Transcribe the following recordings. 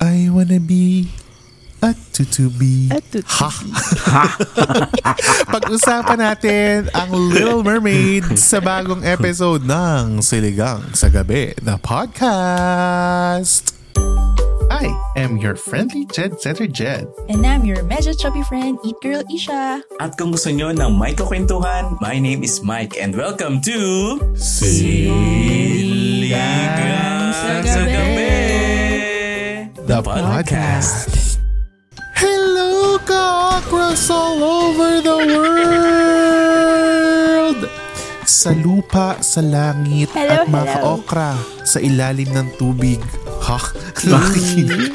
I wanna be a tutubi. At tutubi. Ha! Pag-usapan natin ang Little Mermaid sa bagong episode ng Siligang sa Gabi, the podcast. I am your friendly Jed Setter Jed. And I'm your medyo chubby friend, Eat Girl Isha. At kung gusto nyo ng may kakwentuhan, my name is Mike and welcome to Siligang sa Gabi, the podcast. Hello, ka-okras all over the world! Sa lupa, sa langit, Hello, at mga ka-okra sa ilalim ng tubig. Ha? Nakikinig.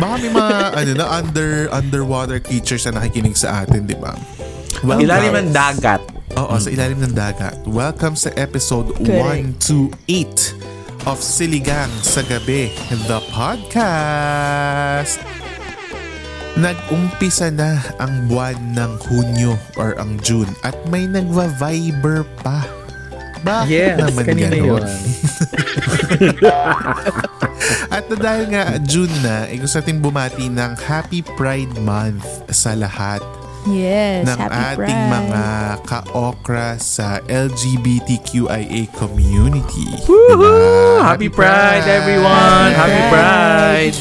Baka may mga ano na, under, underwater creatures na nakikinig sa atin, di ba? Welcome. Ilalim ng dagat. Oo, sa ilalim ng dagat. Welcome sa episode Correct. 128 of Siligang sa Gabi, the podcast. Nag-umpisa na ang buwan ng Hunyo or ang June at may nagva-Viber pa. Bakit Yes, naman yun. At na dahil nga June na, eh, gusto natin bumati ng Happy Pride Month sa lahat Yes, ng happy ating Pride. mga ka-okra sa LGBTQIA community. Woohoo! Diba? Happy Pride, everyone! Happy Happy Pride!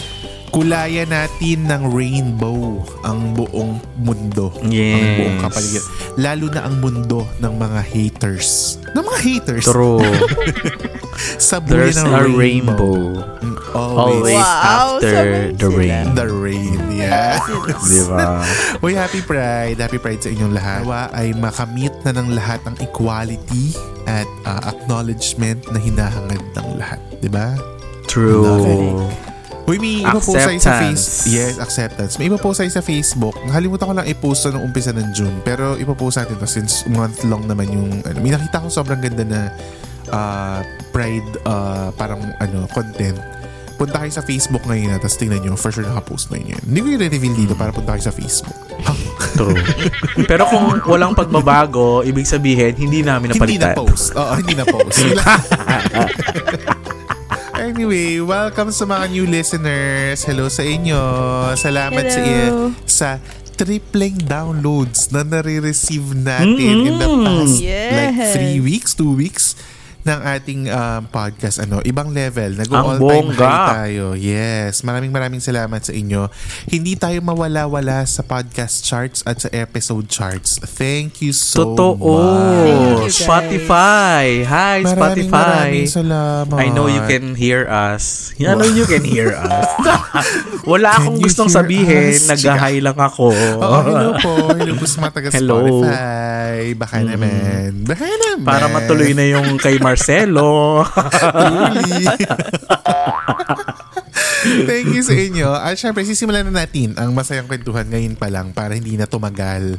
Kulaya natin ng rainbow ang buong mundo. Ang Yes. buong kapaligiran. Lalo na ang mundo ng mga haters. Ng mga haters. True. Sa buli There's ng a rainbow. rainbow. Always. Always Wow, after the rain. The rain. Yeah. Di ba? Uy, happy pride. Happy pride sa inyong lahat. Nawa ay makamit na ng lahat ang equality at uh, acknowledgement na hinahangad ng lahat. Di ba? True. Uy, may iba po sa sa face. Yes, acceptance. May iba po sa sa Facebook. Nakalimutan ko lang i-post to nung umpisa ng June. Pero ipopost natin to since month long naman yung... Ano, may nakita ko sobrang ganda na uh, pride uh, parang ano content. Punta kayo sa Facebook ngayon na tapos tingnan nyo. For sure nakapost na yun. Hindi ko yung reveal dito para punta kayo sa Facebook. Ha? True. Pero kung walang pagbabago, ibig sabihin, hindi namin hindi na napalitan. post. Oo, hindi na post. Anyway, welcome sa mga new listeners. Hello sa inyo. Salamat sa Hello. sa tripling downloads na nare-receive natin in the past like Yes. three weeks, two weeks ng ating um, podcast. Ano, ibang level. Ang Nag-all-time bongga. high tayo. Yes. Maraming maraming salamat sa inyo. Hindi tayo mawala-wala sa podcast charts at sa episode charts. Thank you so Totoo. much. Guys. Spotify. Hi, Maraming Spotify. maraming salamat. I know you can hear us. I know you can hear us. Wala Can akong gustong sabihin. Nag-hi lang ako. Oo, hello po. Hello po sa mga taga Hello. Spotify. Baka naman. Baka naman. Para matuloy na yung kay Marcelo. Truly. Thank you sa inyo. At syempre, sisimulan na natin ang masayang kwentuhan ngayon pa lang para hindi na tumagal.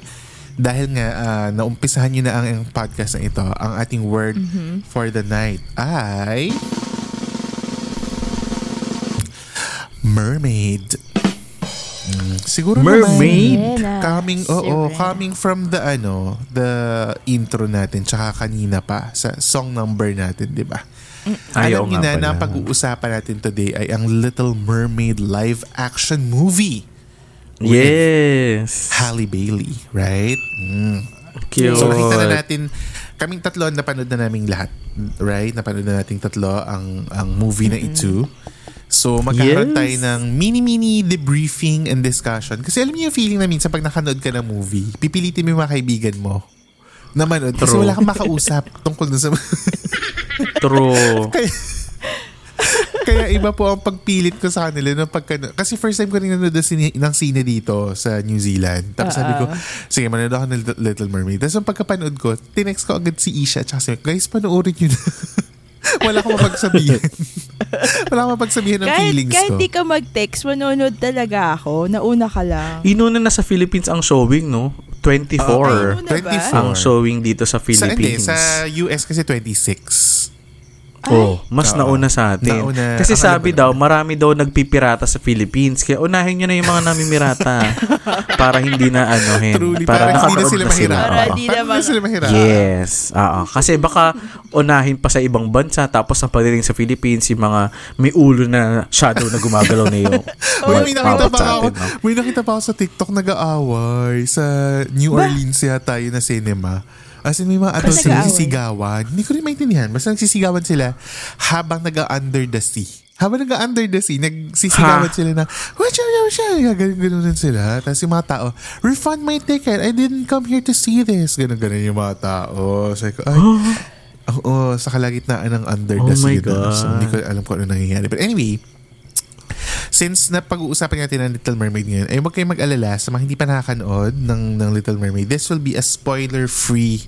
Dahil nga, ah, naumpisahan nyo na ang, ang podcast na ito. Ang ating word for the night ay... Mermaid. Mm, siguro Mermaid? naman, coming oo Serena. coming from the ano the intro natin tsaka kanina pa sa song number natin di ba Ayaw alam niyo na na pag-uusapan natin today ay ang Little Mermaid live action movie yes. Halle Bailey right mm. Cute. so nakita na natin kaming tatlo napanood na naming lahat right napanood na nating tatlo ang ang movie na ito So, magkakaroon Yes. tayo ng mini-mini debriefing and discussion. Kasi alam niyo yung feeling na minsan pag nakanood ka ng movie, pipilitin mo yung mga kaibigan mo na manood. Kasi True. wala kang makausap tungkol dun sa... True. kaya, kaya iba po ang pagpilit ko sa kanila nung pagka, kasi first time ko rin nanood ng sine, ng sine dito sa New Zealand. Tapos sabi ko, sige, manood ako ng Little- Mermaid. Tapos ang pagkapanood ko, tinext ko agad si Isha at sabi, guys, panoorin nyo na. Wala akong mapagsabihin. Wala akong mapagsabihin ng kahit, feelings kahit ko. di ka mag-text, manonood talaga ako. Nauna ka lang. Inuna na sa Philippines ang showing, no? 24 Ay, ano na ba? 24. ang showing dito sa Sa, hindi, Philippines. sa US kasi 26. Oh, mas Oo. nauna sa atin. Nauna. Kasi Akala sabi ko daw, marami daw nagpipirata sa Philippines. Kaya unahin nyo na yung mga namimirata. para hindi na ano, hen. Truly, para, hindi na sila na mahirapan. Para Oo. di Para na hindi sila mahirapan. Yes. Oo. Kasi baka unahin pa sa ibang bansa tapos ang pagdating sa Philippines, yung mga may ulo na shadow na gumagalaw na yung Uy, may nakita pa sa ako, atin, no? may nakita pa ako sa TikTok nag-aaway sa New Ba? Orleans yata yun na cinema. As in, may mga adults nag-aaway? nagsisigawan. Hindi ko rin maintindihan. Basta nagsisigawan sila habang nag-under the sea. Habang nag-under the sea, nagsisigawan Ha? sila na, watcha, watcha, ganun, ganun sila. Tapos yung mga tao, refund my ticket. I didn't come here to see this. Ganun, ganun yung mga tao. Ko, ay, oo, sa kalagitnaan ng under the Oh sea. my ganun. So, God. hindi ko alam kung ano nangyayari. But anyway, since napag-uusapan natin ng Little Mermaid ngayon, ay huwag kayong mag-alala sa mga hindi pa nakakanood ng, ng Little Mermaid. This will be a spoiler-free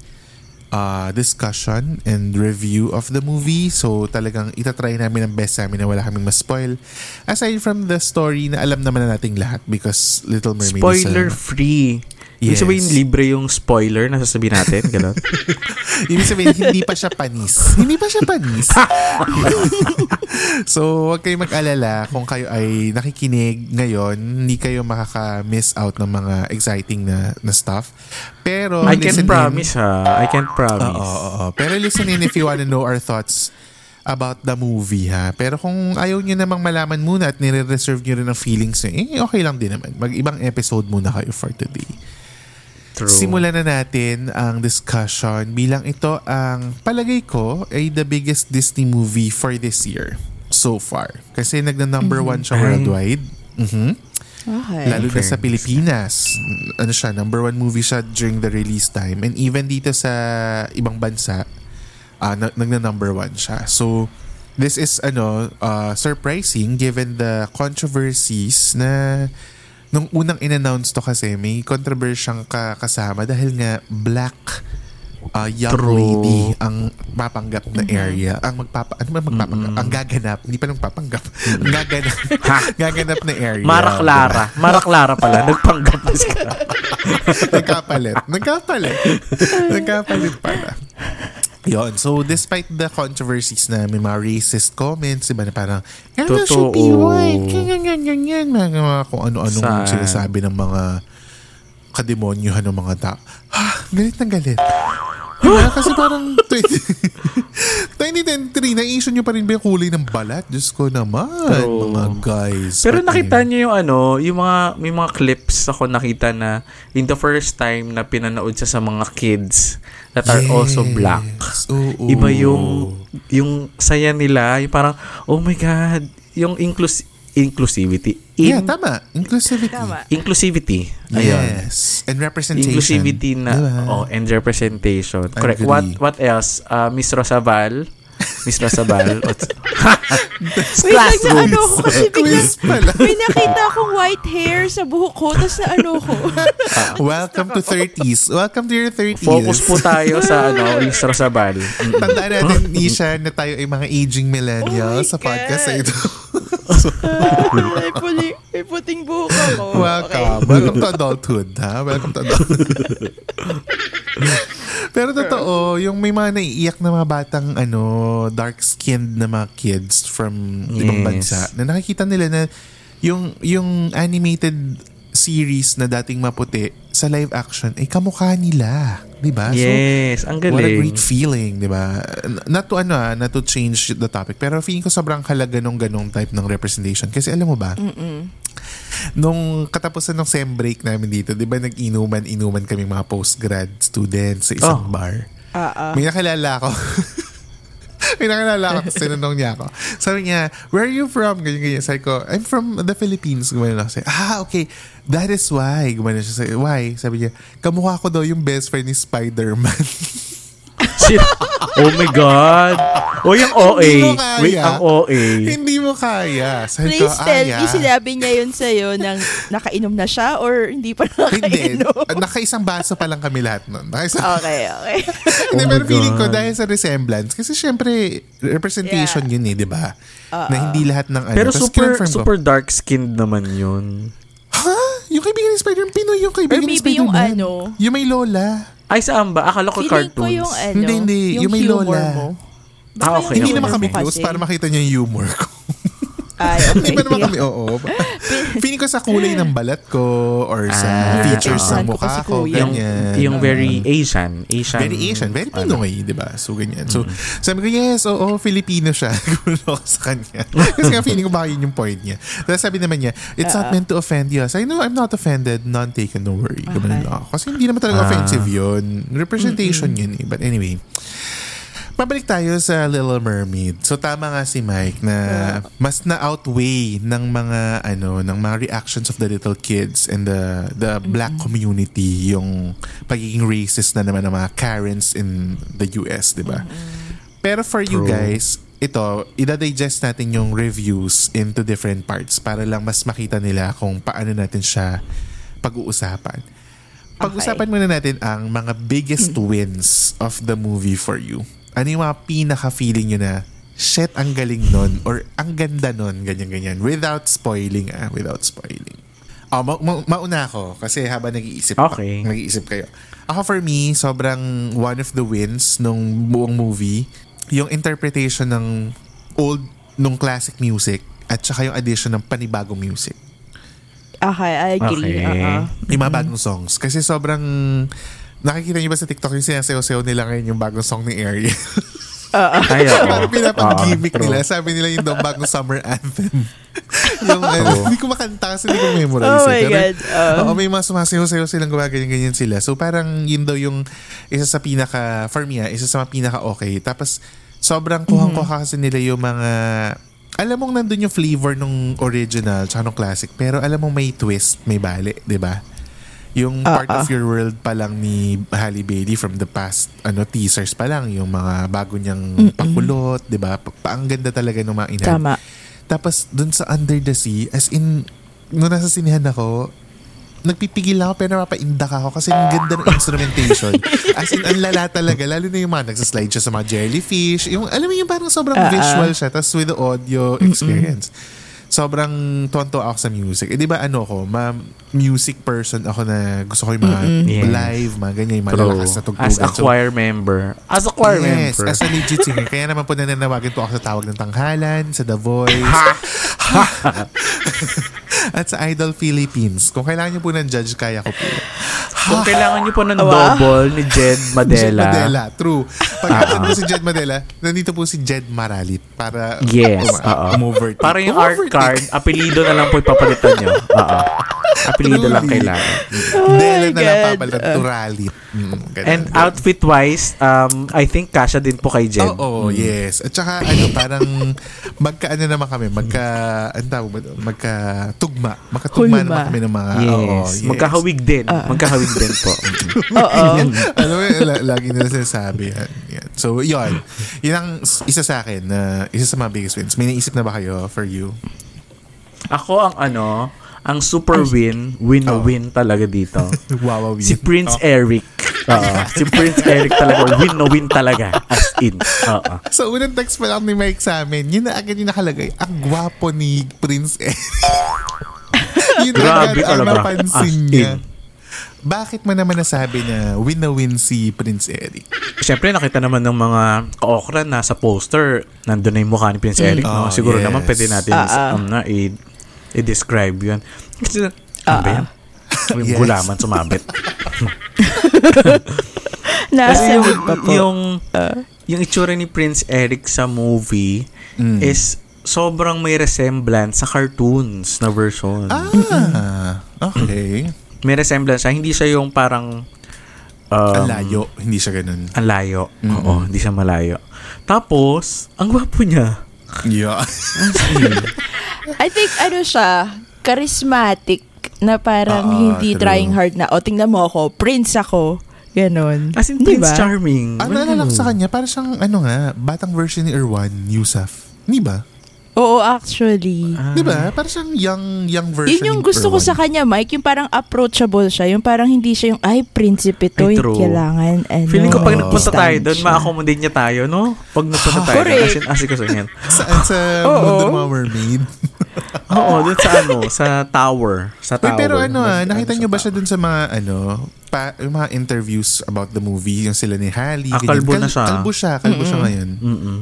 uh, discussion and review of the movie. So talagang itatry namin ang best namin na wala kaming ma-spoil. Aside from the story na alam naman na nating lahat because Little Mermaid spoiler is a, free. Yes. Ibig sabihin libre yung spoiler na sasabihin natin. Ganun. Ibig sabihin, hindi pa siya panis. hindi pa siya panis. so, huwag kayong mag-alala kung kayo ay nakikinig ngayon, hindi kayo makaka-miss out ng mga exciting na, na stuff. Pero, I can in. promise ha. I can Oo, promise. oo, oo. Pero listen in if you wanna know our thoughts about the movie ha. Pero kung ayaw nyo namang malaman muna at nire-reserve nyo rin ang feelings nyo, eh okay lang din naman. Mag-ibang episode muna kayo for today. True. Simulan na natin ang discussion bilang ito ang palagay ko ay the biggest Disney movie for this year so far. Kasi nagna number one siya worldwide. Mhm. Okay. Lalo na sa. Pilipinas. Ano siya, number one movie siya during the release time. And even dito sa ibang bansa, uh, nagna number one siya. So, this is ano uh, surprising given the controversies na nung unang in-announce to kasi may controversyang ka kasama dahil nga black uh, young True. lady ang papanggap na area. Ang magpapa ano ba magpapanggap? Ang gaganap, hindi pa nang papanggap. ang gaganap. gaganap na area. Mara Clara. Mara Clara pala. Nagpanggap na si Clara. Nagkapalit. Nagkapalit. Nagkapalit pala. Yon. So, despite the controversies na may mga racist comments, iba na parang, yan na should be Totoo. white, ganyan, yan, mga, mga kung ano-anong Sad. sinasabi ng mga kademonyohan ng mga tao. Ha, galit na galit. Diba? Kasi parang 20, 2023, na-issue nyo pa rin ba yung kulay ng balat? Diyos ko naman, True. mga guys. Pero nakita niyo yung ano, yung mga may mga clips ako nakita na in the first time na pinanood siya sa mga kids that are also black. Oo. Iba yung yung saya nila, yung parang oh my god, yung inclus inclusivity. Yeah, In- tama. Inclusivity. Tama. inclusivity. Ayun. Yes. And representation. Inclusivity na Diba? oh and representation. Correct. What what else? Uh, Miss Rosaval. Miss Rosaval. What's- Wait, ano ko kasi biglang Quiz pala. may nakita akong white hair sa buhok ko, tapos na ano ko. Welcome to 30s. Welcome to your 30s. Focus po tayo sa ano, Miss Rosabal. Tandaan natin, Isha, na tayo ay mga aging millennials Oh sa podcast God. na ito. may, puling, may puting buhok ako. Welcome. Welcome to adulthood, ha? Welcome to adulthood. Pero totoo, yung may mga naiiyak na mga batang ano, dark-skinned na mga kids from ibang Yes. bansa na nakikita nila na yung yung animated series na dating maputi sa live action ay kamukha nila, 'di ba? Yes, ang What a galing. great feeling, di ba? Not to ano ah, not to change the topic, pero feeling ko sobrang halaga nung ganong type ng representation. Kasi alam mo ba, nung katapusan ng sem break namin dito, di ba nag-inuman-inuman kami mga postgrad students sa isang Oh. bar. Ah. May nakilala ako. May nakilala ako, tapos tinanong niya ako. Sabi niya, where are you from? Ganyan, ganyan. Sabi ko, I'm from the Philippines. Gumanon ako. Sabi, ah, okay. That is why. Gumanon siya. Why? Sabi niya, kamukha ko daw yung best friend ni Spider-Man. Oh my God. O yung OA. Hindi mo kaya. Wait, ang OA. Hindi mo kaya. Sabi Please ko, tell me, sinabi niya yun sa'yo nang nakainom na siya or hindi pa Hindi. nakainom? Nakaisang baso pa lang kami lahat nun. Nakaisang okay, okay. Hindi, Oh pero feeling ko dahil sa resemblance, kasi syempre, representation yun eh, di ba? Na hindi lahat ng ano. Pero Tapos super super dark skinned naman yun. Ha? Yung kaibigan ni Spider-Man, Pinoy yung kaibigan Or ni maybe yung Spider-Man. ano, Yung may lola. Ay, saan ba? Akala ko feeling cartoons. ko yung ano, Hindi, hindi. Yung may humor lola. mo. Ah, okay. hindi okay, naman kami close para makita niyo yung humor ko. Ay, Hindi okay. ba naman kami, oo. Feeling ko sa kulay ng balat ko or sa Ah, features ng mukha Ko ko. Yung, ganyan. yung very Asian. Asian. Very Asian, very ano. Pinoy, di ba? So, ganyan. So, sabi ko, yes, oo, Filipino siya. Gulo ako sa kanya. Kasi nga, feeling ko baka yun yung point niya. Tapos sabi naman niya, it's not meant to offend you. So, I know, I'm not offended, none taken, no worry. Ganun lang ako. Kasi hindi naman talaga Ah. offensive yun. Representation yun eh. But anyway, Pabalik tayo sa Little Mermaid. So tama nga si Mike na mas na-outweigh ng mga ano ng mga reactions of the little kids and the the black community yung pagiging racist na naman ng mga Karens in the US, 'di ba? Pero for you guys, ito, ida-digest natin yung reviews into different parts para lang mas makita nila kung paano natin siya pag-uusapan. Pag-usapan muna natin ang mga biggest wins of the movie for you. Ano yung mga pinaka-feeling nyo na, shit, ang galing nun, or ang ganda nun, ganyan-ganyan, without spoiling, ah, without spoiling. Oh, ma- ma- mauna ako kasi habang nag-iisip Okay. nag-iisip kayo. Ako for me, sobrang one of the wins nung buong movie, yung interpretation ng old, nung classic music, at saka yung addition ng panibagong music. Okay, I agree. Okay. Uh-uh. Yung mga bagong songs. Kasi sobrang... Nakikita niyo ba sa TikTok yung sinasayaw-sayaw nila ngayon yung bagong song ni Ariel? Ay, oo. Parang pinapag-gimmick true. nila. Sabi nila yung daw bagong summer anthem. yung ano, hindi ko makanta kasi hindi ko memorize. Oh my eh. Pero, God, uh. oo, may mga sumasayaw-sayaw silang gumaganyan-ganyan sila. So parang yun daw yung isa sa pinaka, for me ah, isa sa mga pinaka-okay. Tapos sobrang kuhang-kuha kasi nila yung mga alam mong nandun yung flavor nung original tsaka nung classic pero alam mong may twist, may bali, di ba? Yung part Ah, of your world pa lang ni Halle Bailey from the past ano teasers pa lang yung mga bago niyang pakulot, 'di ba? Pa, pa- ang ganda talaga ng mga ina. Tama. Tapos dun sa Under the Sea, as in nung nasa sinihan ako, nagpipigil ako pero napapaindak ako kasi ang ganda ng instrumentation. As in, ang lala talaga. Lalo na yung mga nagsaslide siya sa mga jellyfish. Yung, alam mo yung parang sobrang Ah, ah. visual siya. Tapos with the audio experience. Sobrang tonto ako sa music. Eh, di ba ano ko, ma music person ako na gusto ko yung mga Yes. live, mga ganyan, yung malalakas na tugtugan. As a So, choir member. As a choir Yes, member. as a legit singer. Kaya naman po nananawagan po ako sa tawag ng tanghalan, sa The Voice. At sa Idol Philippines. Kung kailangan niyo po ng judge, kaya ko po. Kung kailangan nyo po ng double ni Jed Jed Madela. Madela, true. Pag uh po si Jed Madela, nandito po si Jed Maralit para Yes, um, oo. umovertake. Para yung art card, apelido na lang po ipapalitan nyo. Oo. Apelido lang kailangan. Dela na lang God. papalitan. Turalit. Mm. And outfit-wise, um, I think kasha din po kay Jed. Oo, yes. At saka ano, parang magka ano naman kami, magka ano tawag ba? Magka tugma. Magkatugma Hulma. naman kami ng mga Yes. oo, yes. Magkahawig din. Magkahawig din po. Oo. ano mo, la- lagi nila sinasabi yan. yan. So, yun. Yun ang isa sa akin na isa sa mga biggest wins. May naisip na ba kayo for you? Ako ang ano, ang super win, win na Oh. win talaga dito. Wawa Si Prince Eric. Oo. Si Prince Eric talaga, win na win talaga. As in. Oo. Sa unang text pa lang ni Mike sa amin, yun na agad yung nakalagay. Ang gwapo ni Prince Eric. yun Grabe agad ang napansin niya. in. Bakit mo naman nasabi na win na win si Prince Eric? Siyempre, nakita naman ng mga ka-okra na sa poster, nandun na yung mukha ni Prince Eric. Oh, no? Siguro yes. naman pwede natin Ah, ah. um, na, i- i-describe yun. Kasi, ano ba yan? Yung Yes. gulaman sumabit. Nasa Kasi yung, pa po. yung, yung itsura ni Prince Eric sa movie Mm. is sobrang may resemblance sa cartoons na version. Ah, okay. May resemblance siya. Hindi siya yung parang um, Ang layo. Hindi siya ganun. Ang layo. Mm-mm. Oo, hindi siya malayo. Tapos, ang gwapo niya. Yeah. I think ano siya, charismatic na parang Oo, hindi true. trying hard na, o tingnan mo ako, prince ako, Ganon. As in, Di Prince? Charming. Ang naalala ko sa kanya, para siyang, ano nga, batang version ni Erwan Yusuf. Di ba? Oo, actually. Di ba? Para siyang young, young version Yun yung ni gusto ko Erwan. sa kanya, Mike. Yung parang approachable siya. Yung parang hindi siya yung, ay, prinsipe to. Ay, Yung true. kailangan, ano. Feeling ko pag nagpunta tayo doon, ma-accommodate niya tayo, no? Pag nagpunta tayo doon, Correct. as in, asik ko sa inyo. Saan sa Oo. mundo mermaid? Oo, doon sa ano, sa tower. Sa Uy, tower. pero ano ah, nakita ano, niyo ba sa siya dun sa mga ano, pa, yung mga interviews about the movie, yung sila ni Halle. Ah, ganyan. kalbo na siya. Kalbo siya, kalbo siya ngayon. Mm-mm.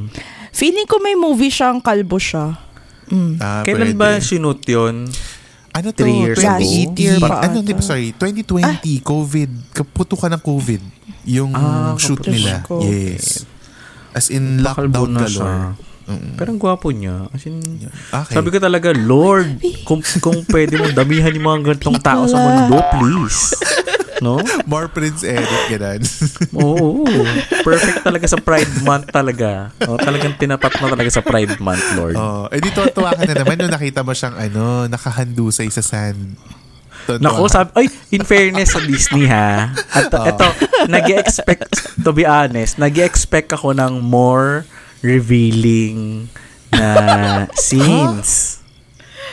Feeling ko may movie siyang kalbo siya. Mm. Ah, Kailan pwede. ba sinut yun? Ano to? Three years ago? Last year pa ano, hindi pa, sorry. 2020, COVID. Kaputukan ng COVID. Yung Ah, shoot nila. COVID. Yes. As in, lockdown na galore. Siya. Mm. Pero ang gwapo niya. As in, Okay. sabi ko talaga, Lord, kung, kung pwede mong damihan yung mga ganitong tao sa mundo, please. No? More Prince Eric, ganun. Oo. Perfect talaga sa Pride Month talaga. O, talagang tinapat mo talaga sa Pride Month, Lord. oh, eh dito tuwa ka na naman nung nakita mo siyang ano, nakahandusay sa sand. Tuwa. Naku, sabi, ay, in fairness sa Disney ha, at ito, nag expect to be honest, nag expect ako ng more revealing na scenes.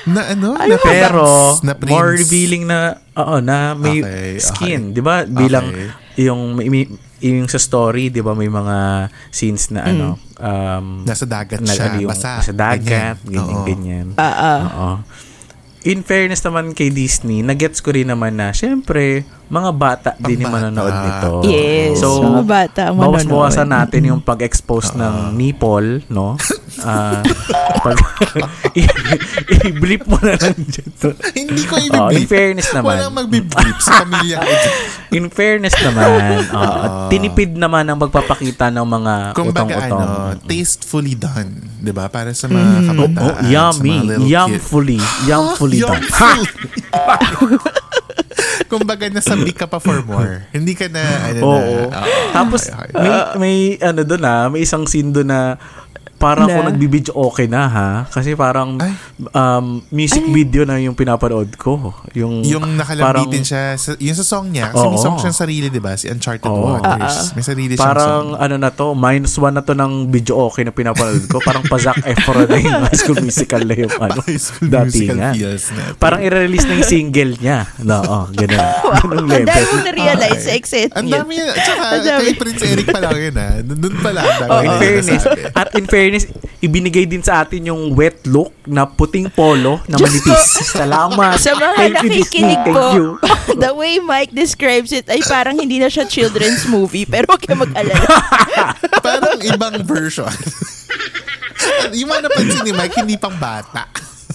Na ano? Ano na Pero, prince, na prince. more revealing na, oo, na may Okay, skin, okay. di ba? Bilang, Okay. yung, yung sa story, di ba, may mga scenes na ano, um, Nasa dagat na- siya, ano yung basa. Sa dagat, Ganyan. ganyan, Oo. ganyan. Oo. In fairness naman kay Disney, nagets ko rin naman na, syempre, mga bata din yung manonood nito. Yes, So, mga bata ang bawas-bawasan manonood. natin yung pag-expose ng nipple, no? Ah, pag, i-blip mo na lang dyan. to. Hindi ko Oh, in fairness naman. Walang magbiblip sa pamilya ko. In fairness naman, at tinipid naman ang magpapakita ng mga Kung baga utong-utong. ano, tastefully done. 'di ba Para sa mga kabataan. Oh, yummy. Yumfully. Yumfully done. Yumfully. Kung baga nasabi ka pa for more. Hindi ka na, ano Oo. na. Tapos, okay, okay. may, may, ano doon ah, may isang scene doon na parang Na? kung nagbibideo okay na ha. Kasi parang Ay. um, music video na yung pinapanood ko. Yung, Yung nakalambitin siya, sa, yung sa song niya, kasi may Oo. song siyang sarili, di ba? Si Uncharted Oo. Waters. may sarili siyang Parang song. ano na to, minus one na to ng video okay na pinapanood ko. parang pa Zac Efron na yung high school musical na yung ano, datingan. Parang i-release na yung single niya. No, oh, ganun. Dami level. mo na-realize sa exit Ang dami yun. At saka, Ang dami. kay Prince Eric pa lang yun ha. Doon pa lang. ang dami Oh, in fairness, at in fairness, ibinigay din sa atin yung wet look na puting polo na manipis. Salamat. Sa mga Thank nakikinig Thank po, you. the way Mike describes it ay parang hindi na siya children's movie pero huwag kayo mag-alala. Parang ibang version. yung mga napansin ni Mike, hindi pang bata.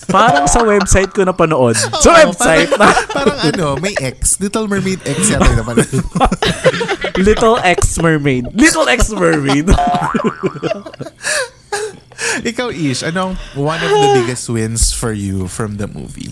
Parang sa website ko napanood. Sa Oo, website na Parang, parang ano, may X. Little Mermaid X yata yung naman. Little X Mermaid. Little X Mermaid. Ikaw, Ish, anong one of the biggest wins for you from the movie?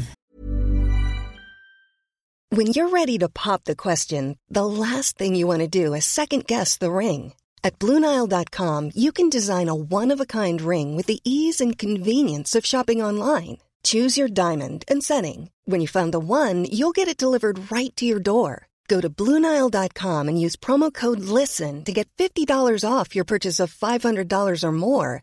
When you're ready to pop the question, the last thing you want to do is second guess the ring. At Bluenile.com, you can design a one of a kind ring with the ease and convenience of shopping online. Choose your diamond and setting. When you find the one, you'll get it delivered right to your door. Go to Bluenile.com and use promo code LISTEN to get $50 off your purchase of $500 or more.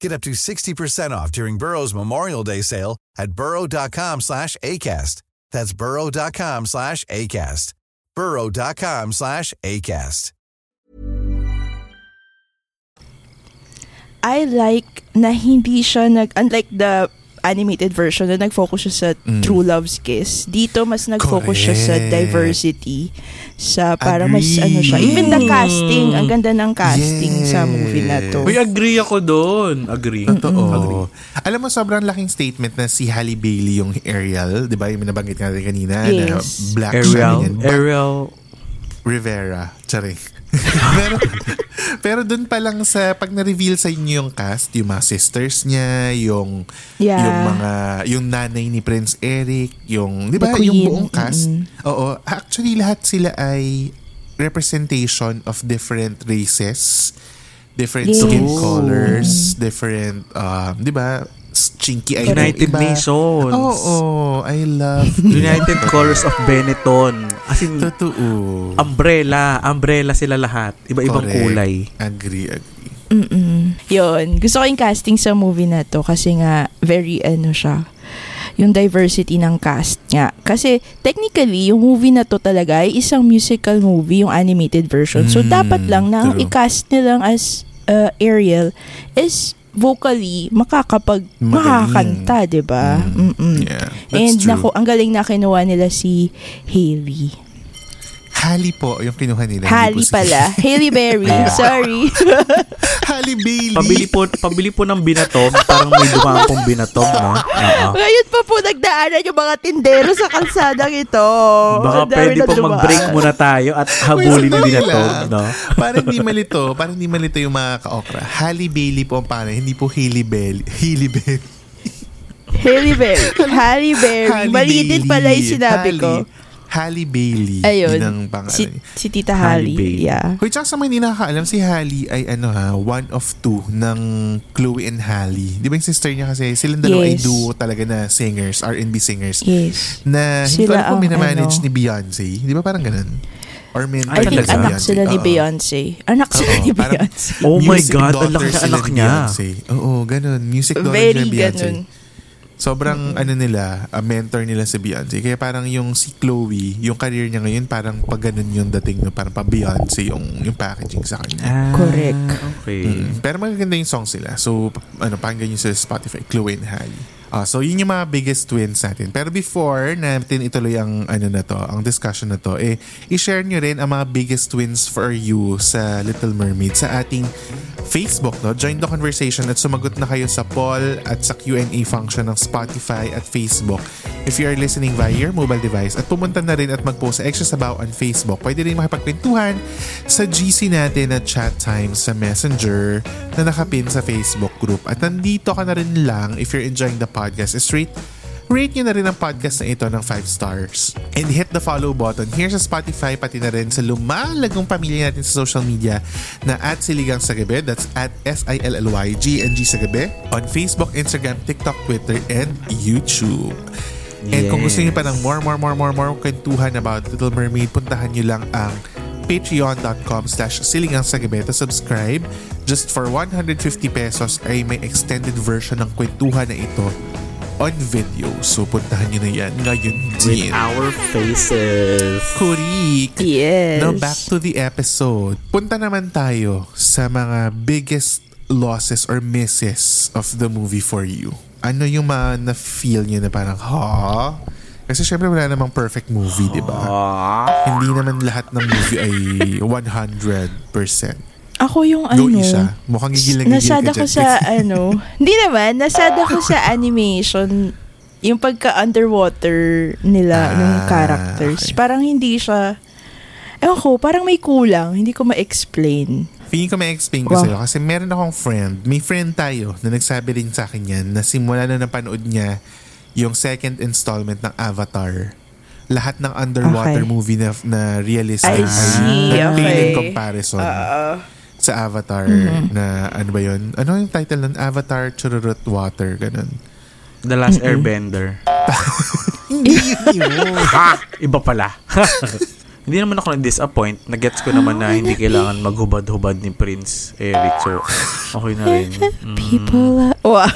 Get up to 60% off during Burrow's Memorial Day sale at burrow.com slash ACAST. That's burrow.com slash ACAST. burrow.com slash ACAST. I like na hindi siya nag unlike the animated version na nag-focus siya sa true love's kiss. Dito mas nag-focus siya sa Correct. diversity. Sa para mas Agree. ano siya. Even the casting, ang ganda ng casting sa Yes. movie na to. Uy, agree ako doon. Agree. Totoo. Alam mo, sobrang laking statement na si Halle Bailey yung Ariel. Di ba? Yung nabanggit natin kanina. Na Yes. black siya. Ariel. Ba- Ariel. Rivera. Charing. pero, pero dun pa lang sa, pag na-reveal sa inyo yung cast, yung mga sisters niya, yung, Yeah. yung mga, yung nanay ni Prince Eric, yung, di ba, yung buong cast. Mm-mm. Oo, actually lahat sila ay representation of different races, different Yes. skin colors, different, um, di ba, chinky ng United iba. Nations. Oo, I love United Colors of Benetton. As in, Totoo. umbrella. Umbrella sila lahat. Iba-ibang Correct. kulay. Agree, agree. Mm-mm. Yun. Gusto ko yung casting sa movie na to kasi nga very ano siya yung diversity ng cast nga. Kasi technically, yung movie na to talaga ay isang musical movie, yung animated version. So, Mm, dapat lang na ang i-cast nilang as uh, Ariel is vocally makakapag Magaling. makakanta, 'di ba? Mm. Mm-mm. Yeah, that's And true. naku, ang galing na kinuha nila si Hailey. Halle po yung kinuha nila. Halle po pala. Hailey Berry. Sorry. Halle Bailey. Pabili po, pabili po ng binatom. Parang may dumaan pong binatom, no? Oo. Ngayon pa po nagdaanan yung mga tindero sa kalsadang ito. Baka dami pwede dumaan. mag-break muna tayo at habulin yung lang. no? Parang hindi malito. Parang hindi malito yung mga ka-okra. Halle Bailey po ang pangalan. Hindi po Hailey Bailey. Hailey Bailey. Halle Berry. Halle Berry. Halle Mali din Bailey. pala yung sinabi Halle. ko. Halle Bailey. Ayun. Yun ang pangalan. Si, si Tita Halle Halle. Bailey. Yeah. Hoy, tsaka sa mga hindi nakakaalam, si Halle ay ano ha, one of two ng Chloe and Halle. Di ba yung sister niya kasi silang dalawa ay Yes. duo talaga na singers, R&B singers. Yes. Na hindi ko alam kung minamanage ano. ni Beyonce. Di ba parang ganun? Or mentor Ay, I think anak sila ni. Beyonce. Anak sila ni parang Beyonce. Oh my God, ng sila anak ni niya. Oo, ganun. Music daughter Very Beyonce. ganun. Sobrang ano nila, a mentor nila si Beyonce. Kaya parang yung si Chloe, yung career niya ngayon, parang pag ganun yung dating, no? parang pa Beyonce yung, yung packaging sa kanya. Ah, Correct. Okay. Mm. Pero magaganda yung songs sila. So, ano, pakinggan nyo sa Spotify, Chloe and Halle. Ah, so, yun yung mga biggest twins natin. Pero before natin ituloy ang ano na to, ang discussion na to, eh, i-share nyo rin ang mga biggest twins for you sa Little Mermaid sa ating Facebook, no? Join the conversation at sumagot na kayo sa poll at sa Q&A function ng Spotify at Facebook. If you are listening via your mobile device at pumunta na rin at mag-post sa Extra Sabaw on Facebook, pwede rin makipagkwentuhan sa GC natin at chat time sa Messenger na nakapin sa Facebook group. At nandito ka na rin lang if you're enjoying the podcast is rate Rate nyo na rin ang podcast na ito ng 5 stars. And hit the follow button here sa Spotify pati na rin sa lumalagong pamilya natin sa social media na at Siligang sa Gabi. That's at S-I-L-L-Y-G-N-G sa Gabi. On Facebook, Instagram, TikTok, Twitter, and YouTube. And kung gusto niyo pa ng more, more, more, more, more kwentuhan about Little Mermaid, puntahan niyo lang ang patreon.com slash silingang sa gabi to subscribe. Just for 150 pesos ay may extended version ng kwentuhan na ito on video. So puntahan niyo na yan ngayon With din. our faces. Kurik! Yes. Now back to the episode. Punta naman tayo sa mga biggest losses or misses of the movie for you. Ano yung mga na-feel niyo na parang, ha? Kasi syempre wala namang perfect movie, di ba? Hindi naman lahat ng movie ay 100%. Ako yung Go ano. isa. Mukhang gigil na gigil Nasad ka ako dyan. sa ano. Hindi naman. Nasad ako sa animation. Yung pagka-underwater nila Ah, ng characters. okay. Parang hindi siya... Ewan ko, parang may kulang. Hindi ko ma-explain. Feeling ko may explain ko Wow. sa'yo kasi meron akong friend, may friend tayo na nagsabi rin sa akin yan na simula na napanood niya yung second installment ng Avatar. Lahat ng underwater Okay. movie na, na realistic I see, in okay. comparison Uh, sa Avatar Mm-hmm. na ano ba yun? Ano yung title ng Avatar Chururut Water? Ganun. The Last Airbender. Hindi yun yun. ha! Iba pala. hindi naman ako na-disappoint. Nagets ko naman na hindi kailangan maghubad-hubad ni Prince Eric. So, okay na rin. Mm. people... Uh, wow.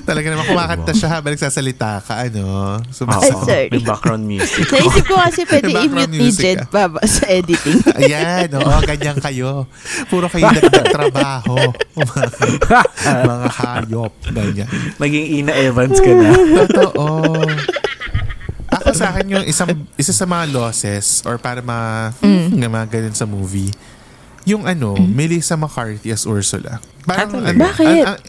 Talaga naman kumakanta siya habang nagsasalita ka, ano? Sumasaw. sorry. May background music. Naisip ko kasi pwede i-mute ni Jed baba sa editing. Ayan, oo, ganyan kayo. Puro kayo nagtatrabaho. mga, mga hayop, ganyan. Naging Ina Evans ka na. Totoo. Ako sa akin yung isang, isa sa mga losses or para ma, Mm. nga mga ganun sa movie, yung ano, Melissa McCarthy as Ursula. Parang, Ah, ano, Bakit? an- an-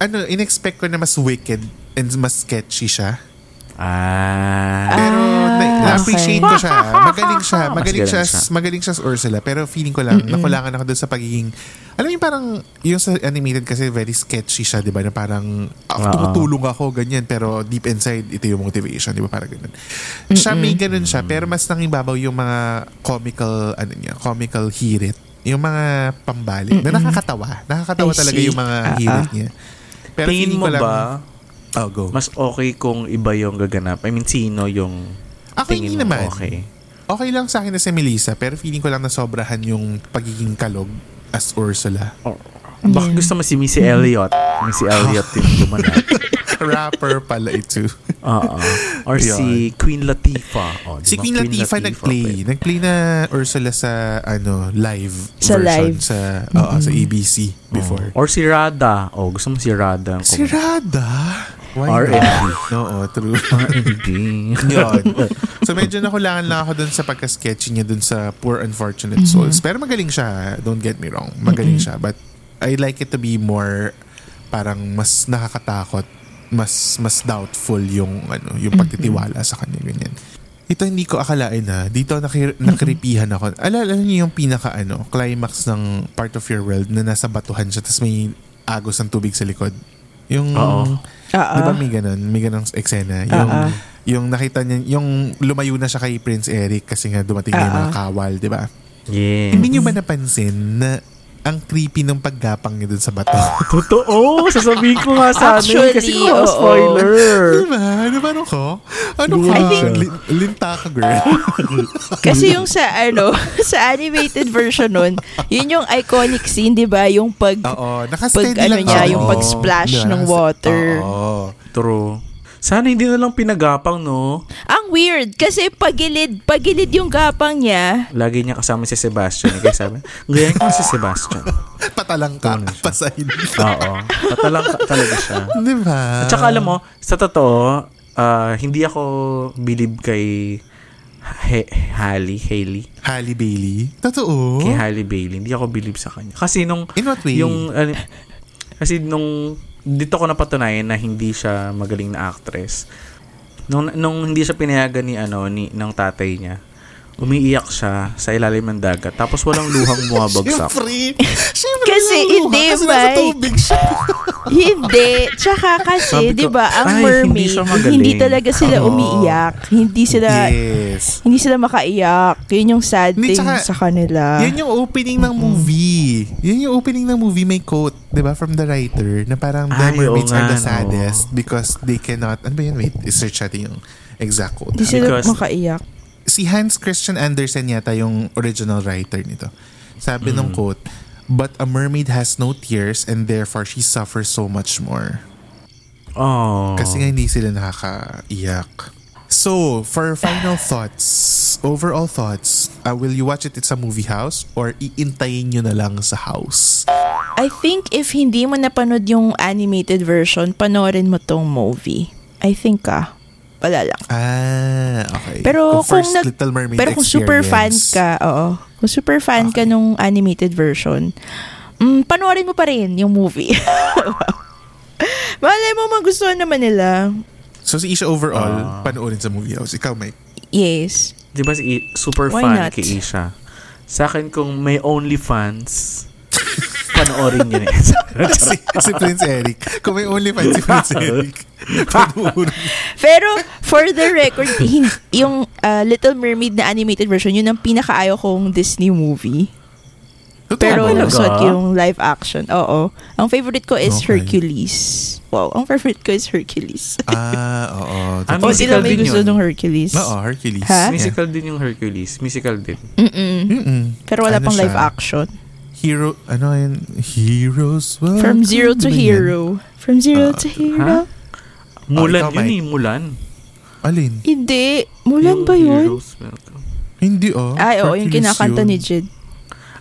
ano, in-expect ko na mas wicked and mas sketchy siya. Ah. Pero na, Ah, appreciate ko siya. Magaling siya. Magaling siya, siya. magaling siya sa Ursula. Pero feeling ko lang, nakulangan ako doon sa pagiging, alam yung parang, yung sa animated kasi very sketchy siya, di ba? Na parang, ah, Oo. tumutulong ako, ganyan. Pero deep inside, ito yung motivation, di ba? Parang ganun. Siya, may ganun siya. Pero mas nangibabaw yung mga comical, ano niya, comical hirit. Yung mga pambalik. Na nakakatawa. Nakakatawa I talaga see. yung mga Ah, hirit ah. niya. Pero Tingin mo ko lang, ba, oh, go. mas okay kung iba yung gaganap? I mean, sino yung Ako tingin hindi mo naman. okay? Okay lang sa akin na si Melissa, pero feeling ko lang nasobrahan yung pagiging kalog as Ursula. Or, baka gusto mo si Missy Elliott. Missy Elliott yung gumanap. Rapper pala ito. Oo. Or si Queen Latifah. Oh, si diba? Queen Latifah nag-play. pwede. Nag-play na Ursula sa ano live Sa version live. sa oo, sa ABC before. Or si Rada. Oh, gusto mo si Rada. Si Rada? Why R&B. Oo, true. Hindi. Yun. So medyo nakulangan lang ako dun sa pagka-sketchy niya dun sa Poor Unfortunate Souls. Pero magaling siya. Don't get me wrong. Magaling siya. But I like it to be more parang mas nakakatakot. Mas mas doubtful yung ano yung pagtitiwala sa kanya ganyan. Ito hindi ko akalain na dito nakir- nakiripihan ako. Alala niyo yung pinaka ano, climax ng part of your world na nasa batuhan siya tapos may agos ng tubig sa likod. Yung Oo. Oo. Di ba may ganun? May ganun eksena. Yung, Ah, ah. yung nakita niya, yung lumayo na siya kay Prince Eric kasi nga dumating na yung Ah, mga kawal, di ba? Yeah. Hindi niyo ba napansin na ang creepy ng paggapang niya dun sa bato? Totoo. Sasabihin ko nga sana yun kasi Actually, ko oo. spoiler. di ba? Di ba ano ko? Ano ka? I think- Lin- linta ka, girl. Kasi yung sa ano, sa animated version nun, yun yung iconic scene, 'di ba? Yung pag Oo. Pag ano lang niya, yung pag-splash ng water. Oo. True. Sana hindi na lang pinagapang, no? ang weird kasi pagilid, pagilid yung gapang niya. Lagi niya kasama si Sebastian. eh, Kaya sabi, ganyan ko si Sebastian. Patalang ka. Pasahin. Oo. Patalang ka talaga siya. Di ba? At saka alam mo, sa totoo, ah, hindi ako believe kay He- Halle, Hailey. Halle Bailey. Totoo? Kay Halle Bailey. Hindi ako believe sa kanya. Kasi nung In what way? yung ano, kasi nung dito ko napatunayan na hindi siya magaling na actress. Nung nung hindi siya pinayagan ni ano ni ng tatay niya. Umiiyak siya sa ilalim ng dagat tapos walang luhang bumabagsak. Siyempre. Siyempre. Kasi hindi, Kasi nasa Mike. tubig siya. Hindi. Tsaka kasi, 'di ba, ang ay, hindi mermaid, hindi, magaling. talaga sila Oo. umiiyak. Hindi sila Yes. hindi sila makaiyak. Yun yung sad Hindi, thing tsaka, sa kanila. Yan yung opening ng movie. Yan yung opening ng movie. May quote, di ba, from the writer na parang the Ay, mermaids are nga, the no. saddest because they cannot, ano ba yan? Wait, search natin yung exact quote. Hindi sila makaiyak. Si Hans Christian Andersen yata yung original writer nito. Sabi Mm. ng quote, But a mermaid has no tears and therefore she suffers so much more. Oh. Kasi nga hindi sila nakakaiyak. So, for final thoughts, overall thoughts, uh, will you watch it at sa movie house or iintayin nyo na lang sa house? I think if hindi mo napanood yung animated version, panoorin mo tong movie. I think ah. Wala lang. Ah, okay. Pero kung, first nag, Little Mermaid pero kung super fan ka, oo. Kung super fan ka nung animated version, mm, panoorin mo pa rin yung movie. Malay mo magustuhan naman nila. So, si Isha overall, Ah. panoorin sa movie house. Ikaw, Mike. Yes. Di ba si super Why fan not? kay Isha? Sa akin kung may OnlyFans, panoorin yun. si, si Prince Eric. Kung may only fan si Prince Eric. Pero, for the record, yung uh, Little Mermaid na animated version, yun ang pinakaayaw kong Disney movie. Totoo Pero ko yung live action. Oo. Ang favorite ko is Okay. Hercules. Wow, ang favorite ko is Hercules. Ah, oo. Ah, musical din gusto yun. ng Hercules. Oo, Hercules. Ha? Yeah. Musical din yung Hercules. Musical din. Mm-mm. Mm-mm. Pero wala Ano pang live siya? action. Hero, ano yun? Heroes. welcome. From zero to Ano yan? hero. From zero Ah, to hero. Mulan ikaw, yun eh, Mulan. Alin? Hindi. Mulan Yung ba yun? Heroes Welcome. Hindi oh. Ay, oo. Yung kinakanta yun. ni Jid.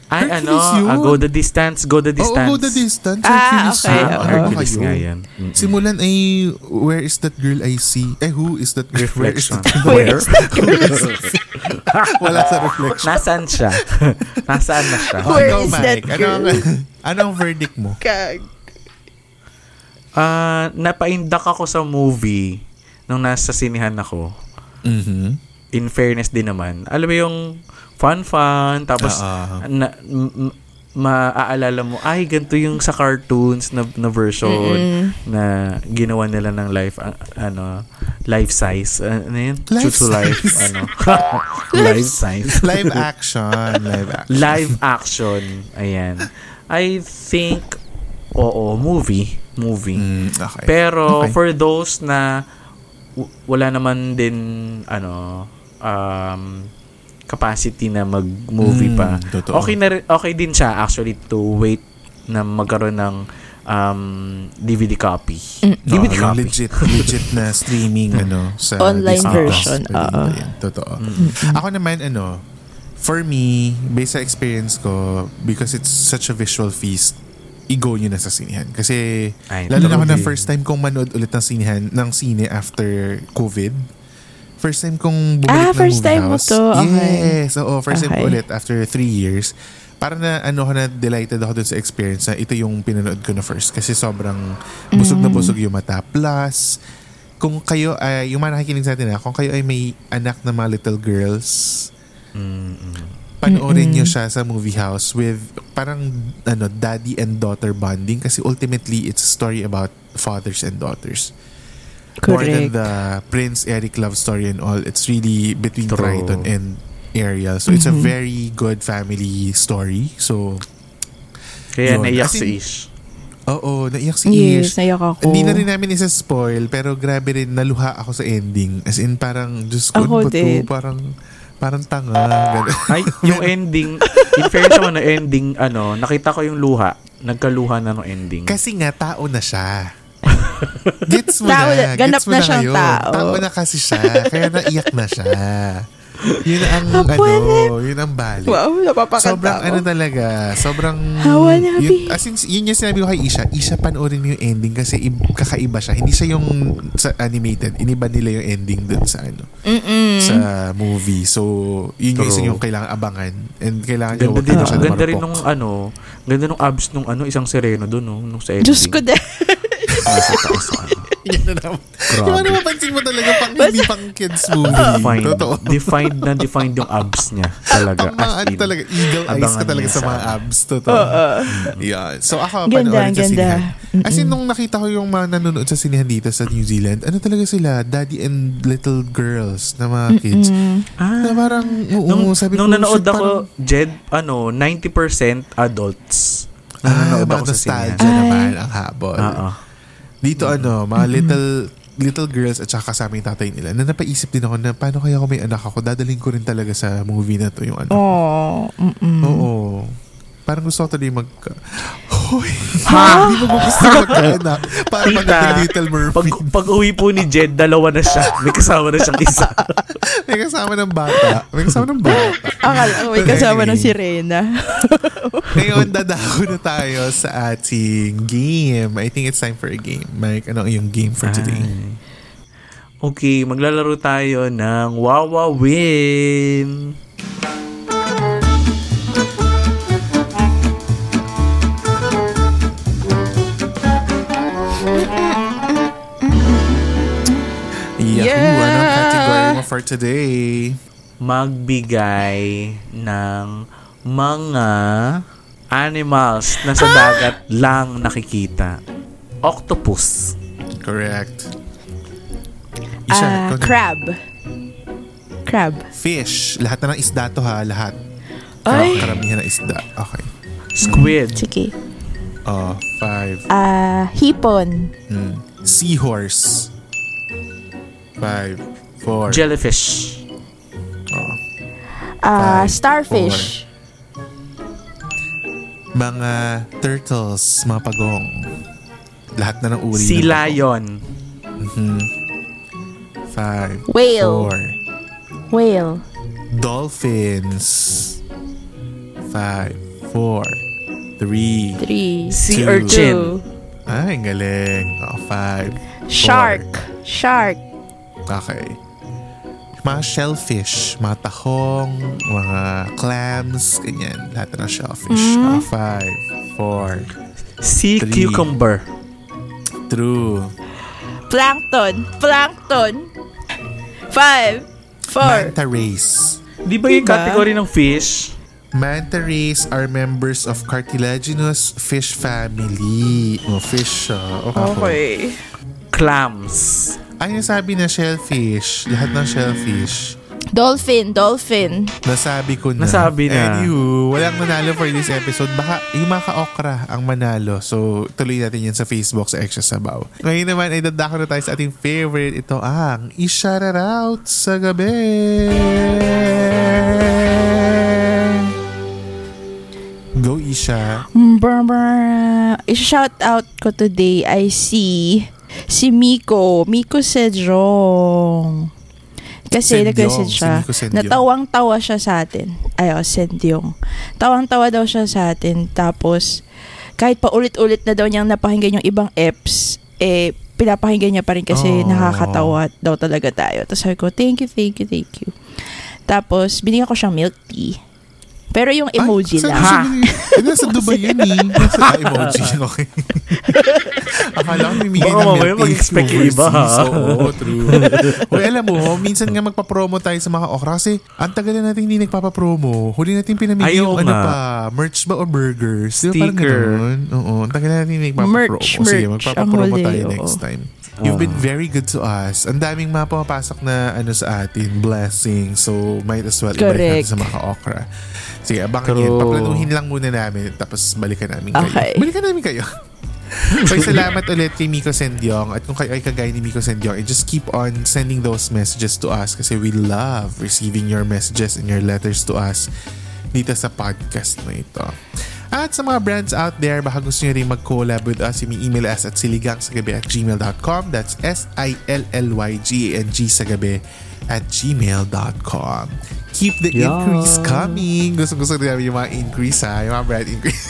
Ay, Hercules ano, yun. ah, go the distance, go the Oo, distance. go the distance. Ah, Hercules okay, yun. Ah, oo. Ano Hercules nga yan. Mm-mm. Simulan ay Where is that girl I see? Eh, who is that girl? Where is Reflection. that Where is that Wala sa reflection. Nasaan siya? Nasaan na siya? Oh, Where ikaw, is Mike, that Ano girl? ang, ano ang verdict mo? Kag. Ah, napaindak ako sa movie nung nasa sinihan ako. Mm-hmm. in fairness din naman, alam mo yung fun-fun, tapos Oo. na, m- m- maaalala mo, ay, ganito yung sa cartoons na, na version Mm-mm. na ginawa nila ng life, ah, ano, life size. Ah, ano yun? Life True to life, size. ano. life size. Live action. Live action. live action. Ayan. I think, oo, movie. Movie. Mm, okay. Pero Okay. for those na w- wala naman din ano um capacity na mag-movie Mm, pa. totoo. Okay na okay din siya actually to wait na magkaroon ng um DVD copy. DVD Oo, yung copy. legit, legit na streaming ano sa Online Disney Plus. version, oo. ba yan? Totoo. Ako naman ano, for me, based sa experience ko, because it's such a visual feast, i-go nyo na sa sinihan. Kasi, Ay, lalo na ako na first time kong manood ulit ng sinihan, ng sine after COVID. First time kong bumalik Ah, ng first movie time mo house. to. Okay. Yes. Oo, first time ko Okay. ulit after three years. Parang na, ano ko na, delighted ako dun sa experience na ito yung pinanood ko na first. Kasi sobrang busog na busog yung mata. Plus, kung kayo ay, yung mga nakikinig sa atin na, kung kayo ay may anak na mga little girls, panoorin nyo siya sa movie house with parang ano daddy and daughter bonding kasi ultimately it's a story about fathers and daughters. More than Correct. the Prince Eric love story and all, it's really between True. Triton and Ariel. So it's a very good family story. So, Kaya Yun. naiyak in, si Ish. oo, naiyak si Yes, Ish. nayak ako. Hindi na rin namin isa-spoil, pero grabe rin, naluha ako sa ending. As in, parang, Diyos ko, Ako ano ba to? din. Parang, parang tanga. Ganun. Ay, yung ending, in fairness naman na ending, ano, nakita ko yung luha. Nagkaluha na ng ending. Kasi nga, tao na siya. Gets mo Tao na. na- ganap Gets mo na siyang ngayon. tao. Tao na kasi siya. Kaya naiyak na siya. Yun ang, ano, yun ang balik. Wow, napapakanta Sobrang ako. ano talaga, sobrang Hawa na, yun, as in, yun yung sinabi ko kay Isha, Isha panoorin mo yung ending kasi ib- kakaiba siya. Hindi siya yung sa animated, iniba nila yung ending dun sa ano, Mm-mm. sa movie. So, yun yung True. isa yung kailangan abangan and kailangan Ganda nyo din, masyado ganda rin nung ano, ganda nung abs nung ano, isang sereno doon, no, nung sa ending. Diyos ko din. Nasa taas, ano. Yan na naman. Grabe. Yung ano mapansin mo talaga pang hindi pang kids movie. Defined, Totoo. defined na defined yung abs niya. Talaga. As ano in. talaga, eagle eyes ka talaga sa sa- mga abs. Totoo. Yeah. So ako, Ganda, panoorin sa sinihan. As in, nung nakita ko yung mga nanonood sa sinihan dito sa New Zealand, ano talaga sila? Daddy and little girls na mga kids. Ah, Na parang, oo, nung, sabi nung ko, nanood ako, Jed, ano, 90% adults. Nung Ah, ako sa nostalgia sinihan. naman ang habol. Oo. Dito ano, mga little little girls at saka kasama yung tatay nila na napaisip din ako na paano kaya ako may anak ako, dadalhin ko rin talaga sa movie na to yung anak. ko. Oh, mm-mm. Oo. Parang gusto ko tuloy mag... Hoy! Hindi mo gusto magkaanak? Para Tita, magiging Little Mermaid. Pag, pag uwi po ni Jed, dalawa na siya. May kasama na siyang isa. May kasama ng bata. May kasama ng bata. Akala ko may kasama ng sirena. Ngayon, dadako na tayo sa ating game. I think it's time for a game. Mike, ano iyong game for today? Ay. Okay, maglalaro tayo ng Wawa Win. Yahoo! Yeah! Anong category mo for today? Magbigay ng mga animals na sa dagat lang nakikita. Octopus. Correct. Ah, ikaw na. crab. Crab. Fish. Lahat na ng isda to ha. Lahat. Ay. Karamihan ng isda. Okay. Squid. Sige. Oh, five. Ah, hipon. Mm. Seahorse. Five. Four. Jellyfish. oh. Ah, Five, starfish. Mga turtles. Mga pagong. Lahat na ng uri. Sea ng lion. Mhm. Five. Whale. Four. Whale. Dolphins. Five. Four. Three. Three. Sea Two. urchin. Two. Ay, ang galing. Oh, five. Shark. Shark. Okay. Mga shellfish, mga tahong, mga clams, ganyan. Lahat na ng shellfish. Ah, five, four, Sea Three. cucumber. true. Plankton. Plankton. Five. For. Manta rays. Di ba yung Diba? category ng fish? Manta rays are members of cartilaginous fish family. Oh, fish siya. Okay. Clams. Ay, nasabi na shellfish. Lahat ng shellfish. Dolphin, dolphin. Nasabi ko na. Nasabi na. Anywho, walang manalo for this episode. Baka yung mga ka-okra ang manalo. So, tuloy natin yan sa Facebook sa Extra Sabaw. Ngayon naman ay dadako na tayo sa ating favorite. Ito ang i-shout out sa gabi. Go, Isha. Brr, shout out ko today I see si Miko, Miko Sejong. Kasi Sendyong, nag-message si siya. Sendyong. Natawang-tawa siya sa atin. Ay, oh, Sendyong. Tawang-tawa daw siya sa atin. Tapos, kahit pa ulit-ulit na daw niyang napakinggan yung ibang apps, eh, pinapakinggan niya pa rin kasi Oh. nakakatawa daw talaga tayo. Tapos sabi ko, thank you, thank you, thank you. Tapos, binigyan ko siyang milk tea. Pero yung emoji Ay, lang. mo siya- Eh, nasa Dubai yan eh. Nasa ah, emoji. Okay. Akala ko mimigay Baka ng mamaya milk tea mag-expect yung iba, ha? Oo, true. Uy, alam mo, minsan nga magpa-promo tayo sa mga okra kasi ang tagal na natin hindi nagpapa-promo. Huli natin pinamigay Ay, yung ano pa, merch ba o burgers? Di ba parang Sticker. ganun? Oo, ang tagal na natin hindi nagpapa-promo. Merch, Sige, merch. magpapa-promo Ang huli, tayo next time. You've been very good to us. Ang daming mga pumapasok na ano sa atin, blessing. So, might as well ibalik Correct. natin sa mga okra. Sige, abangan True. yan. Paplanuhin lang muna namin tapos balikan namin kayo. Okay. Balikan namin kayo. so, salamat ulit kay Miko Sendyong. At kung kayo ay kagaya ni Miko Sendyong, eh, just keep on sending those messages to us kasi we love receiving your messages and your letters to us dito sa podcast na ito. At sa mga brands out there, baka gusto nyo rin mag-collab with us, you may email us at siligangsagabi at gmail.com. That's S-I-L-L-Y-G-A-N-G sa gabi at gmail.com. Keep the Yeah. increase coming. Gusto-gusto rin namin yung mga increase ha, yung mga brand increase.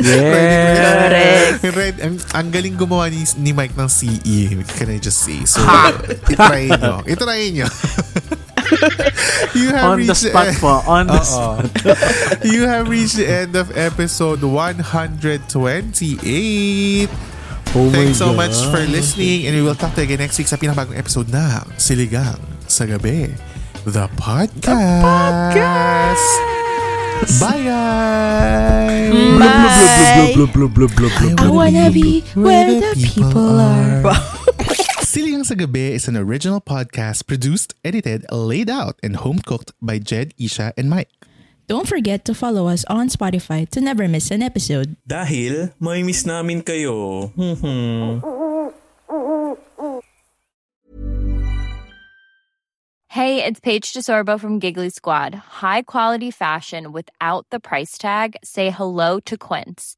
Yeah. Red, ang, ang galing gumawa ni, ni Mike ng CE. Can I just say? So, itry nyo. Itry nyo. you have On the reached spot po. On the spot. you have reached the end of episode 128. Oh my Thanks so God. much for listening and we will talk to you again next week sa pinakabagong episode ng Siligang sa Gabi. The podcast. Bye, guys! Bye! Blub, blub, blub, I wanna be where the people are. Siligang sa Gabi is an original podcast produced, edited, laid out, and home cooked by Jed, Isha, and Mike. Don't forget to follow us on Spotify to never miss an episode. Dahil may miss namin kayo. Hmm. Hey, it's Paige DeSorbo from Giggly Squad. High quality fashion without the price tag. Say hello to Quince.